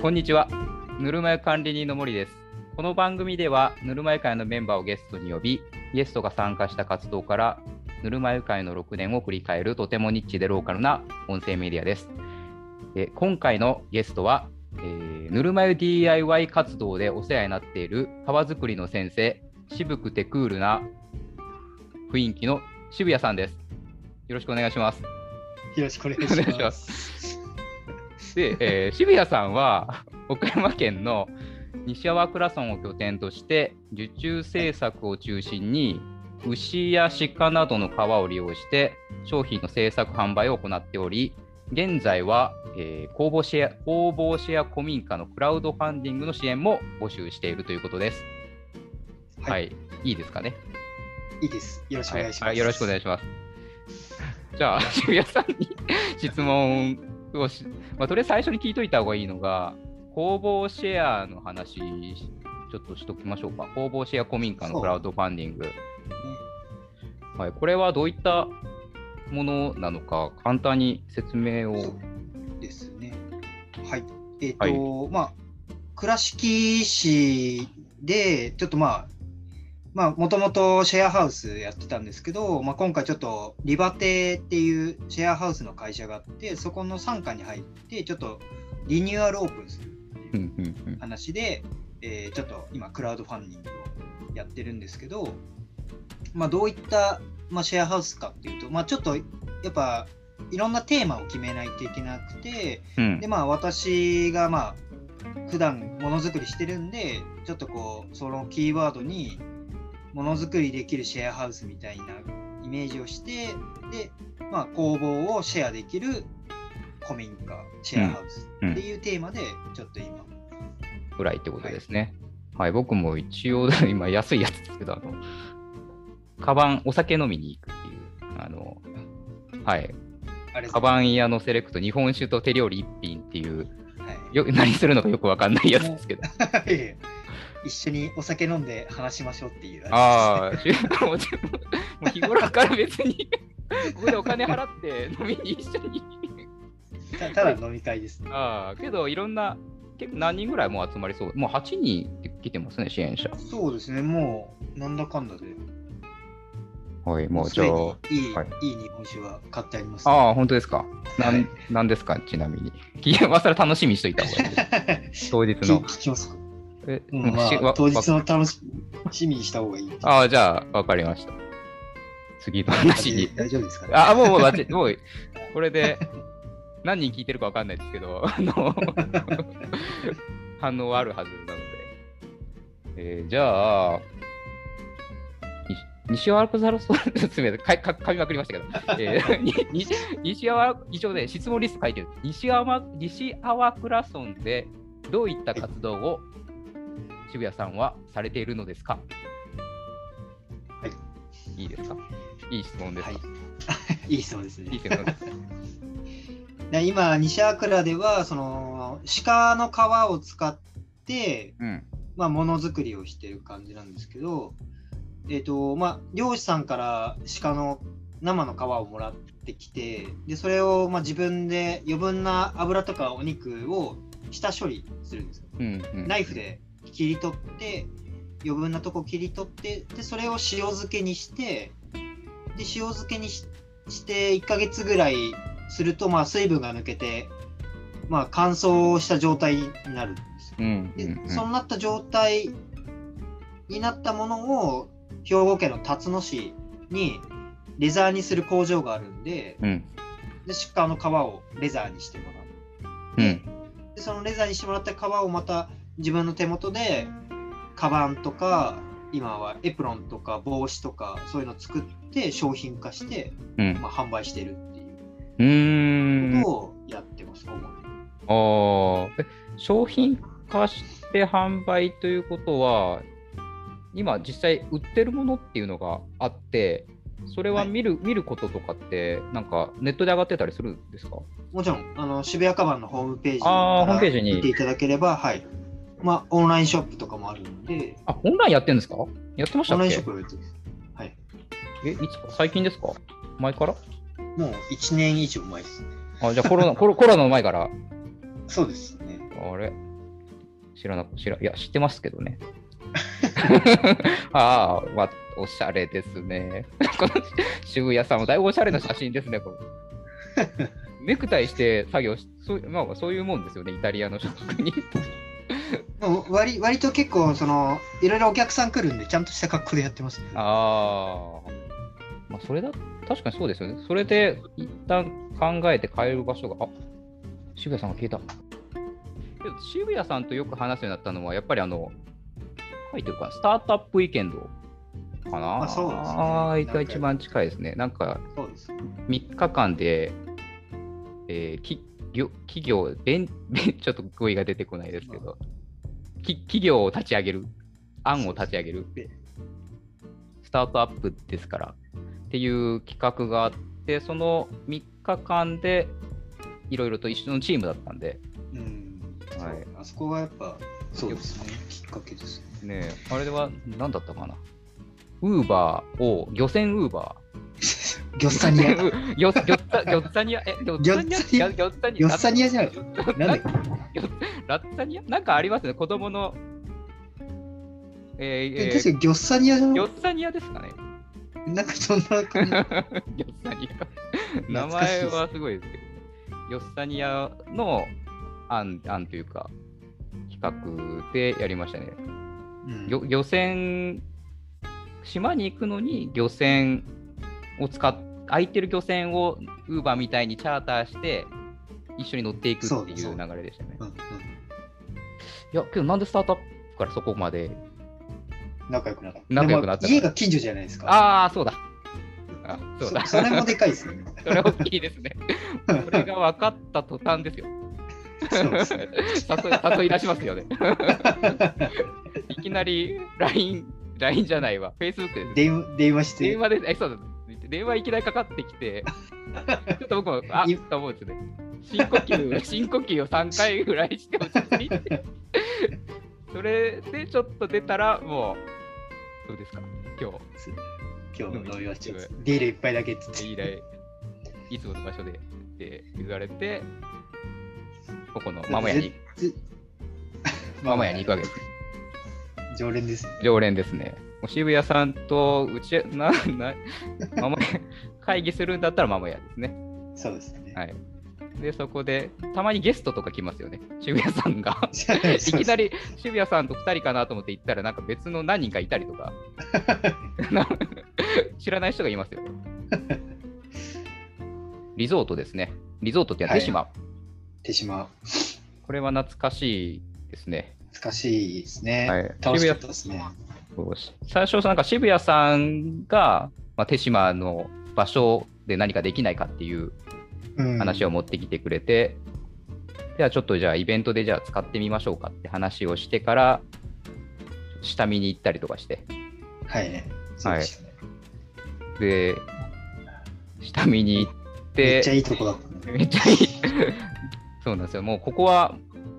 こんにちは。ぬるま湯管理人の森です。この番組では、ぬるま湯会のメンバーをゲストに呼び、ゲストが参加した活動から、ぬるま湯会の6年を振り返るとてもニッチでローカルな音声メディアです。え今回のゲストは、えーぬるま湯 DIY 活動でお世話になっている川作りの先生、渋くてクールな雰囲気の渋谷さんです。よろしくお願いします。よろしくお願いします。で、えー渋谷さんは岡山県の西粟倉村を拠点として受注製作を中心に牛や鹿などの皮を利用して商品の製作販売を行っており現在は、えー工房シェア工房シェア古民家のクラウドファンディングの支援も募集しているということです。は、はいい、いいですかね？いいです。よろしくお願いします。はいはいよろしくお願いします。じゃあ、渋谷さんに質問をし、まあ、とりあえず最初に聞いといた方がいいのが、工房シェアの話、ちょっとしときましょうか。工房シェア古民家のクラウドファンディング。はい、これはどういったものなのか、簡単に説明を。ですね。はい。えっ、と、まあ、倉敷市で、ちょっとまあ、まあ、もともとシェアハウスやってたんですけど、まあ、今回ちょっとリバテっていうシェアハウスの会社があって、そこの傘下に入って、ちょっとリニューアルオープンするっていう話で、えーちょっと今クラウドファンディングをやってるんですけど、まあ、どういった、まあ、シェアハウスかっていうと、まあ、ちょっとやっぱいろんなテーマを決めないといけなくてうん。で、まあ、私がまあ普段ものづくりしてるんでちょっとこうそのキーワードにものづくりできるシェアハウスみたいなイメージをしてで、まあ、工房をシェアできる古民家シェアハウスうんっていうテーマでちょっと今。ぐらいってことですね。はい、僕も一応、今安いやつですけど、あの、カバン、お酒飲みに行くっていう、あの、はい、カバン屋のセレクト、日本酒と手料理一品っていう、はい。よ何するのかよくわかんないやつですけど。一緒にお酒飲んで話しましょうっていうああ、あしもう日頃から別に、ここでお金払って飲みに一緒に。たただ飲み会です、ああ、けどいろんな、結構何人ぐらいもう集まりそう？もう8人来てますね、支援者。そうですねもうなんだかんだではい、もうじゃあ、いい、はいい、い日本酒は買ってあります、ああ、本当ですか？なん、はいなんですか、ちなみに。聞いまさら楽しみにしといた方がいいです。当日聞の。聞きますか、えうんまあ当日わの楽ししみにした方がいいああ、じゃあ、わかりました。次の話に。大丈夫ですか、ね、あ、もう、もう、待ってもう、これで、何人聞いてるかわかんないですけど、あの、反応はあるはずなので。えーじゃあ、に西川倉村、すみません、かか噛みまくりましたけど、えー 西川、一応ね、質問リスト書いてる。西川西粟倉村でどういった活動を渋谷さんはされているのですか？はい。いいですか？いい質問ですか、はい いい質問ですねいい質問です。で 今西粟倉ではその鹿の皮を使ってうん。まあ、ものづくりをしている感じなんですけど、えっ、と、まあ、漁師さんから鹿の生の皮をもらってきて、で、それを、まあ、自分で余分な油とかお肉を下処理するんですよ。うんうん、ナイフで切り取って、余分なとこ切り取って、で、それを塩漬けにして、で、塩漬けにしして1ヶ月ぐらいすると、まあ、水分が抜けて、まあ、乾燥した状態になるんですよ。うんでうんうん。そうなった状態になったものを兵庫県の辰野市にレザーにする工場があるんでうん。で鹿の皮をレザーにしてもらう。うん。でそのレザーにしてもらった皮をまた自分の手元でカバンとか今はエプロンとか帽子とかそういうのを作って商品化して、うん。まあ、販売してるっていううーん。ことをやってます、主に。あ商品化して販売ということは、今実際売ってるものっていうのがあって、それははい。見る,、見ることとかって、なんかネットで上がってたりするんですか？もちろん、あの渋谷カバンのホームページホームページに。見ていただければ、はい。まあ、オンラインショップとかもあるので、あ、オンラインやってるんですか？やってましたオンラインショップをやってます。はい。え、いつか？最近ですか？前から？もう1年以上前ですね。あ、じゃあコロナコロコロナの前から？そうですね。あれ？知らなく、知ら、いや、知ってますけどね。ああ、まあ、おしゃれですね。こ の渋谷さんもだいぶおしゃれな写真ですね、これ。ネクタイして作業し、そう,、まあ、そういうもんですよね、イタリアの職に。もう割割と結構そのいろいろお客さん来るんでちゃんとした格好でやってます、ね、ああ。まあ、それだ、確かにそうですよね。それで、一旦考えて変える場所が、あ渋谷さんが消えた。渋谷さんとよく話すようになったのは、やっぱりあの、書いてるかな、スタートアップウィーケンドかな？あそうですねあーが一番近いですね。なんか、そうです3日間で、えーき業企業べんべん、ちょっと語彙が出てこないですけど、き企業を立ち上げる、案を立ち上げる。で、スタートアップですから。っていう企画があって、その3日間でいろいろと一緒のチームだったんで、うん、はい。あそこがやっぱそうですね。きっかけですね。ねえ、あれは何だったかな？ウーバーを、漁船ウーバー。ギョッサニア。ギョギョッサニア、え、ギョッサニア、ギョッサニア、ギョッサニアじゃない。なんでラッツァニア？なんかありますね、子供の。えーえーえ確かにギョッサニアじゃない？ギョッサニアですかね。なんかそんな感じ ギョッサニア。名前はすごいですけど、ギョッサニアの案案というか、企画でやりましたね。うん漁漁船、島に行くのに漁船を使っ空いてる漁船をウーバーみたいにチャーターして、一緒に乗っていくっていう流れでしたね。うんうんいや、けどなんでスタートアップからそこまで？仲良くなった仲良くなった家が近所じゃないですかああ、そうだ。あそうだ。そそれもでかいですよね それ大きいですね。それが分かった途端ですよ。そうですね 誘い誘い出しますよね。いきなり LINE、LINE じゃないわ、Facebook です。電電話して電話で、え、そうだ。電話いきなりかかってきて、ちょっと僕も、あいと思うんですね。深呼吸、深呼吸を3回ぐらいして落ち着いて、それでちょっと出たら、もう、どうですか、今日。今日飲みましょうビール一杯だけっつって以来、いつもの場所でって言われて、ここのママ屋に、ず ママ屋に行くわけです。常連です常連ですね。もう渋谷さんとうちななママ屋会議するんだったらママ屋ですね。そうですねはい。で、そこで、たまにゲストとか来ますよね。渋谷さんが。いいきなり渋谷さんと2人かなと思って行ったら、なんか別の何人かいたりとか、な 知らない人がいますよね。リゾートですね。リゾートってや手島、手島これは懐かしいですね。懐かしいですね、はい楽しかったですね最初、なんか渋谷さんが、まあ、手島の場所で何かできないかっていううん話を持ってきてくれて、ではちょっとじゃあイベントでじゃあ使ってみましょうかって話をしてから、下見に行ったりとかして、はいそうでしたね、で、下見に行っ、めってちゃいいとこだったね。めっちゃいい。そうなんですよ。もうここは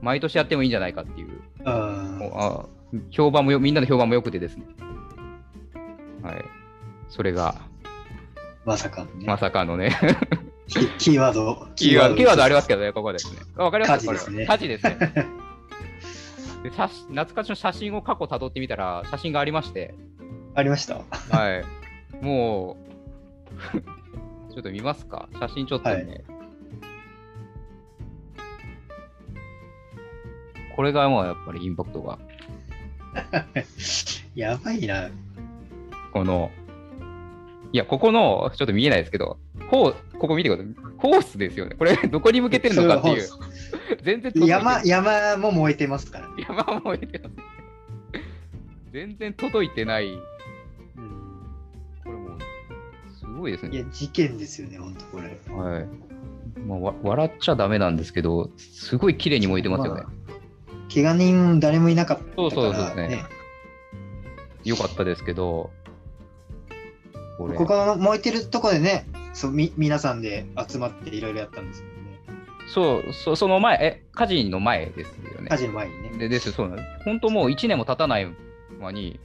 毎年やってもいいんじゃないかっていう、うんもうあ評判もよ、みんなの評判も良くてですね。はい。それが、まさかのね、まさかのね、キキーワード。キーワード、キーワードありますけどね、ここですね。あわかります火事ですね。火事ですね。で懐かしの写真を過去たどってみたら、写真がありまして、ありました？はい。もう、ちょっと見ますか？写真ちょっとね。はいこれがもうやっぱりインパクトが、やばいな。この、いや、ここの、ちょっと見えないですけど、ここ見てください。ホースですよね。これ、どこに向けてるのかっていう。全然山山も燃えてますから、ね山も見てます。全然届いてない。うんこれもう、すごいですね。いや事件ですよね本当これはい。まあ、わ笑っちゃダメなんですけど、すごい綺麗に燃えてますよねま。怪我人誰もいなかったから、そうそうそうですねよかったですけど、これここの燃えてるとこでねそうみ皆さんで集まっていろいろやったんですけどねそうそ、その前、え、火事の前ですよね火。事の前にねでです、そうなんです。本当もう1年も経たない間に、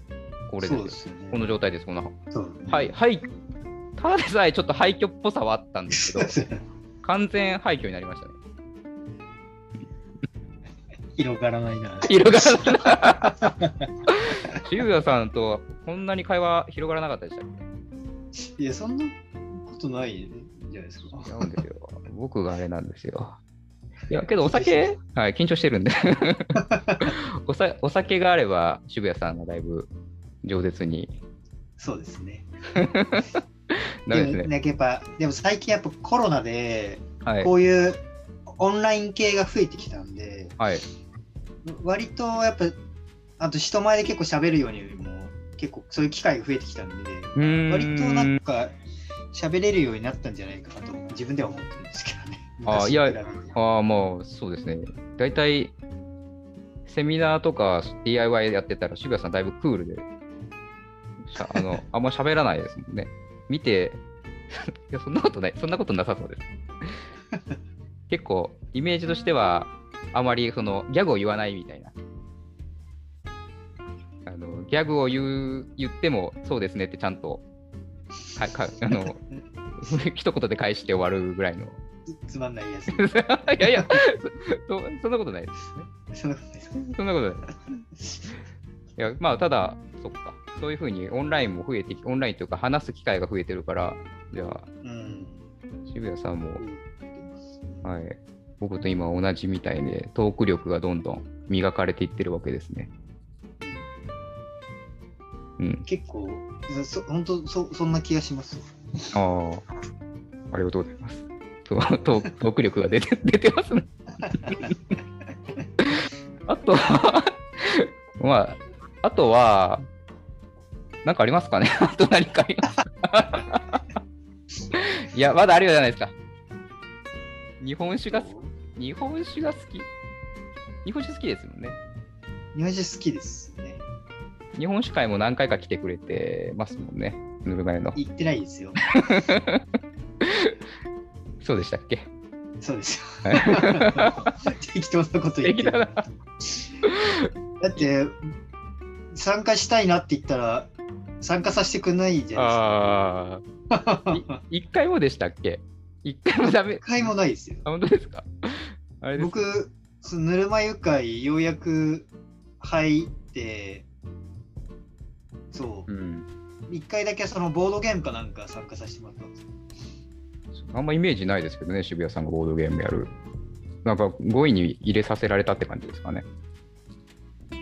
これですですよねこの状態です、この。そうはい、はい。ただでさえちょっと廃墟っぽさはあったんですけど、完全廃墟になりましたね。広がらないな。広がらない。渋谷さんとこんなに会話広がらなかったでしたっいや、そんなことないんじゃないですか。け違うんですよ。僕があれなんですよ。いや、けどお酒、はい、緊張してるんで おさ。お酒があれば渋谷さんがだいぶ饒舌に。そうですね。ダメですね。でもやっぱ、でも最近やっぱコロナで、はいこ。ういうオンライン系が増えてきたんで、はい。割とやっぱ、あと人前で結構喋るようにも、結構そういう機会が増えてきたんで、割となんか喋れるようになったんじゃないかなと自分では思ってるんですけどね。あいやああ、もうそうですね。大体、セミナーとか DIY やってたら渋谷さんだいぶクールで、しゃあの あんま喋らないですもんね。見て、いや、そんなことない、そんなことなさそうです。結構、イメージとしては、あまりそのギャグを言わないみたいな。あのギャグを言う言っても、そうですねってちゃんと、かかあの 一言で返して終わるぐらいの。つつまんないやつ。いやいやそ、そんなことないですね。そんなことないい。いや、まあ、ただ、そっか。そういうふうにオンラインも増えてき、オンラインというか話す機会が増えてるから、じゃあ、うん。渋谷さんも、はい、僕と今同じみたいで、トーク力がどんどん磨かれていってるわけですね。うん。結構、そ本当そそんな気がします。ああ、ありがとうございます。トーク力が出て 出てますね。あとは、まあ、あとは、なんかありますかね？あと何かありますか？いや、まだあるじゃないですか。日本酒が好き、日本酒が好き？日本酒好きですもんね。日本酒好きですね。日本酒会も何回か来てくれてますもんね。ぬるま湯の。言ってないですよ。そうでしたっけ？そうですよ。は 適当なこと言ってる。だって、参加したいなって言ったら、参加させてくんないじゃああ。ないですか。い一回もでしたっけ？一回もダメ一。回もないですよ。あ、本当ですか？あれ僕、そのぬるま湯会、ようやく入って、そうう、ん。一回だけそのボードゲームかなんか参加させてもらったんですよ。あんまイメージないですけどね、渋谷さんがボードゲームやる。なんか5位に入れさせられたって感じですかね。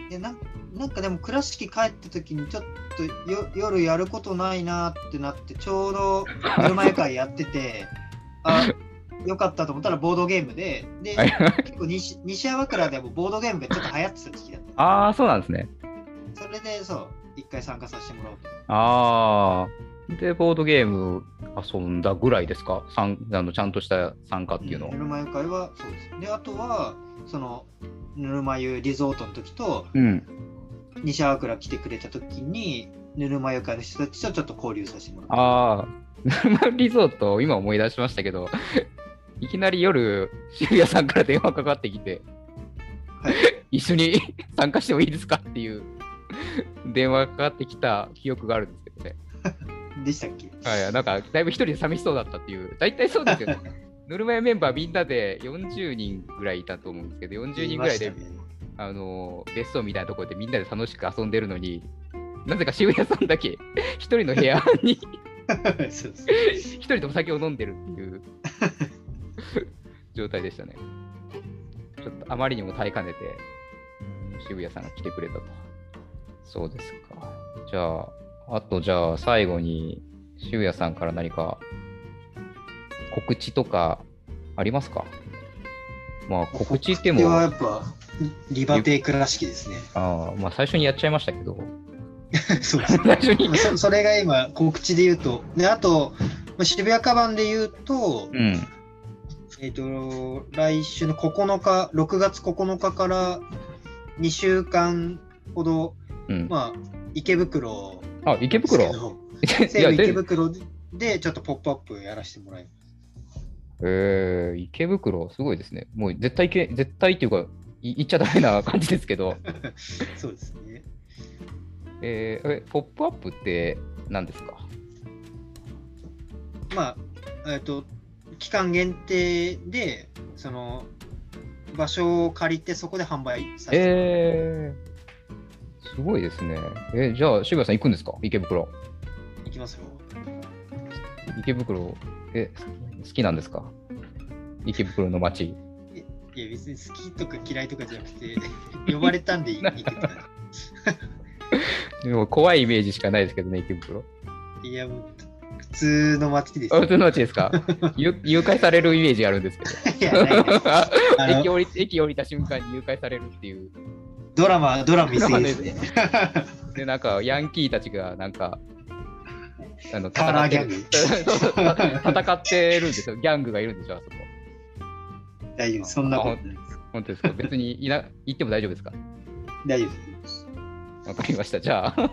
でなんなんかでも倉敷帰った時にちょっとよ夜やることないなってなってちょうどぬるま湯会やってて あよかったと思ったらボードゲームでではい結構西西粟倉でもボードゲームがちょっと流行ってた時期だったああ、そうなんですね。それでそう一回参加させてもらおうとああ。で、ボードゲーム遊んだぐらいですか？参あのちゃんとした参加っていうの。ぬるま湯会はそうですであとはそのぬるま湯リゾートの時とうん。西粟倉来てくれた時にぬるま湯会の人たちとちょっと交流させてもらったああ。リゾート、今思い出しましたけど、いきなり夜、渋谷さんから電話かかってきて、はい 一緒に 参加してもいいですか？っていう 電話がかかってきた記憶があるんですけどね。でしたっけ？はい、なんか、だいぶ一人で寂しそうだったっていう、大体そうですよね。ぬるま湯メンバーみんなで40人ぐらいいたと思うんですけど、40人ぐらいで、ねあの別荘みたいなところでみんなで楽しく遊んでるのに、なぜか渋谷さんだけ一人の部屋に一人でお酒を飲んでるっていう状態でしたね。ちょっとあまりにも耐えかねて、渋谷さんが来てくれたと。そうですか。じゃあ、あとじゃあ最後に渋谷さんから何か告知とかありますか？まあ告知っても、はやあっぱリバテイ倉敷ですね。あまあ最初にやっちゃいましたけど、そうです 最初に。そそれが今告知で言うと、であとまあ渋谷カバンで言うと、うん。えっ、と来週の9日、6月9日から2週間ほど、うん、まあ池袋。あ、池袋？西武池で袋でちょっとポップアップやらせてもらいます。えー、池袋、すごいですね。もう絶対行け、絶対っていうか、い 言っちゃダメな感じですけど、そうですね。えー、えポップアップって何ですか？まあ、えっ、と、期間限定で、その、場所を借りて、そこで販売させて、えー、すごいですね。えじゃあ、渋谷さん行くんですか？池袋。行きますよ。池袋、え、好きなんですか？池袋の街。いや、別に好きとか嫌いとかじゃなくて、呼ばれたんで行ってた。でも怖いイメージしかないですけどね、池袋。いや、もう普通の街ですあ。普通の街ですか？ゆ誘拐されるイメージがあるんですけど。駅降り駅降りた瞬間に誘拐されるっていう。ドラマ、ドラマ見すぎですね。で、なんか、ヤンキーたちが、なんか、あのカラーギャングそうそう戦ってるんですよ。ギャングがいるんでしょ、あそこ。大丈夫。そんなことないです。本当ですか？別にいな行っても大丈夫ですか？大丈夫です。わかりました。じゃあ、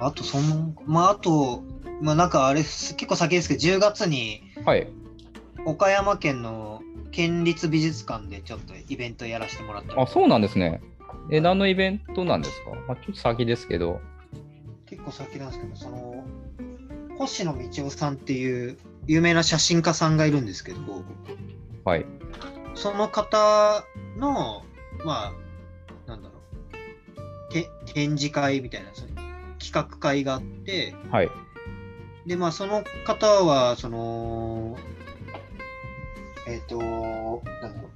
あと、その、まあ、あと、まあ、なんかあれ、結構先ですけど、10月にはい。岡山県の県立美術館でちょっとイベントやらせてもらったあ、そうなんですね。え、何のイベントなんですか、まあ、ちょっと先ですけど。結構先なんですけど、その、星野道夫さんっていう有名な写真家さんがいるんですけど、はい。その方の、まあ、なんだろう、て展示会みたいな、その企画会があって、はい。で、まあ、その方は、その、えっ、と、なんだろ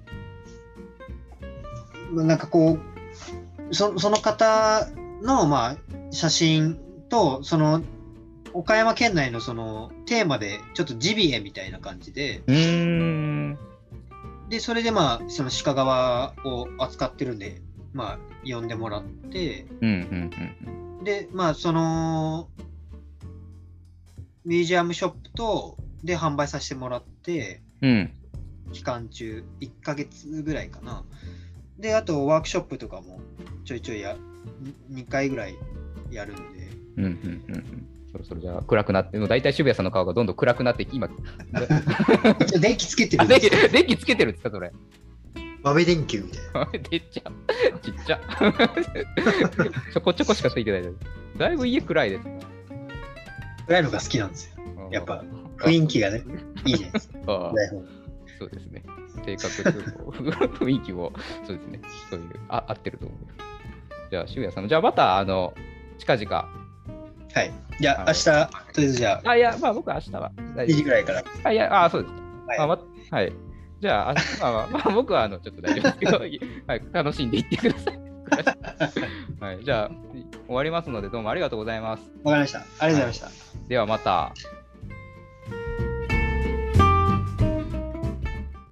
う、なんかこう、そその方の、まあ、写真と、その、岡山県内のそのテーマで、ちょっとジビエみたいな感じで、うーん。で、それでまあ、その鹿川を扱ってるんで、まあ、呼んでもらって、うん、うん、うん。で、まあ、その、ミュージアムショップと、で販売させてもらって、うん。うん。期間中、1ヶ月ぐらいかな。で、あと、ワークショップとかもちょいちょいや、2回ぐらいやるんで、うん、うん、うんうん。そろそろじゃあ暗くなって、もう大体渋谷さんの顔がどんどん暗くなって、今、電気つけてあ電気。電気つけてるんですか、それ。豆電球みたいな。ちっちゃ。ちっちゃ。ちょこちょこしかついてないです。だいぶ家暗いですね。暗いのが好きなんですよ。やっぱあ雰囲気がね、いいじゃないですか。そうですね。性格と 雰囲気も、そうですね。そういう、あ合ってると思う。じゃあ、渋谷さんも、じゃあまた、あの、近々。はい。じゃあ、明日、とりあえずじゃあ、あ、いや、まあ僕は明日は。2時ぐらいから。あ、いや、あ、そうです。はいあまはい。じゃあ、あまあまあ、まあ、僕はあのちょっと大丈夫ですけど、い はい、楽しんでいってください。はい、じゃあ、終わりますので、どうもありがとうございます。わかりました。ありがとうございました。ではまた。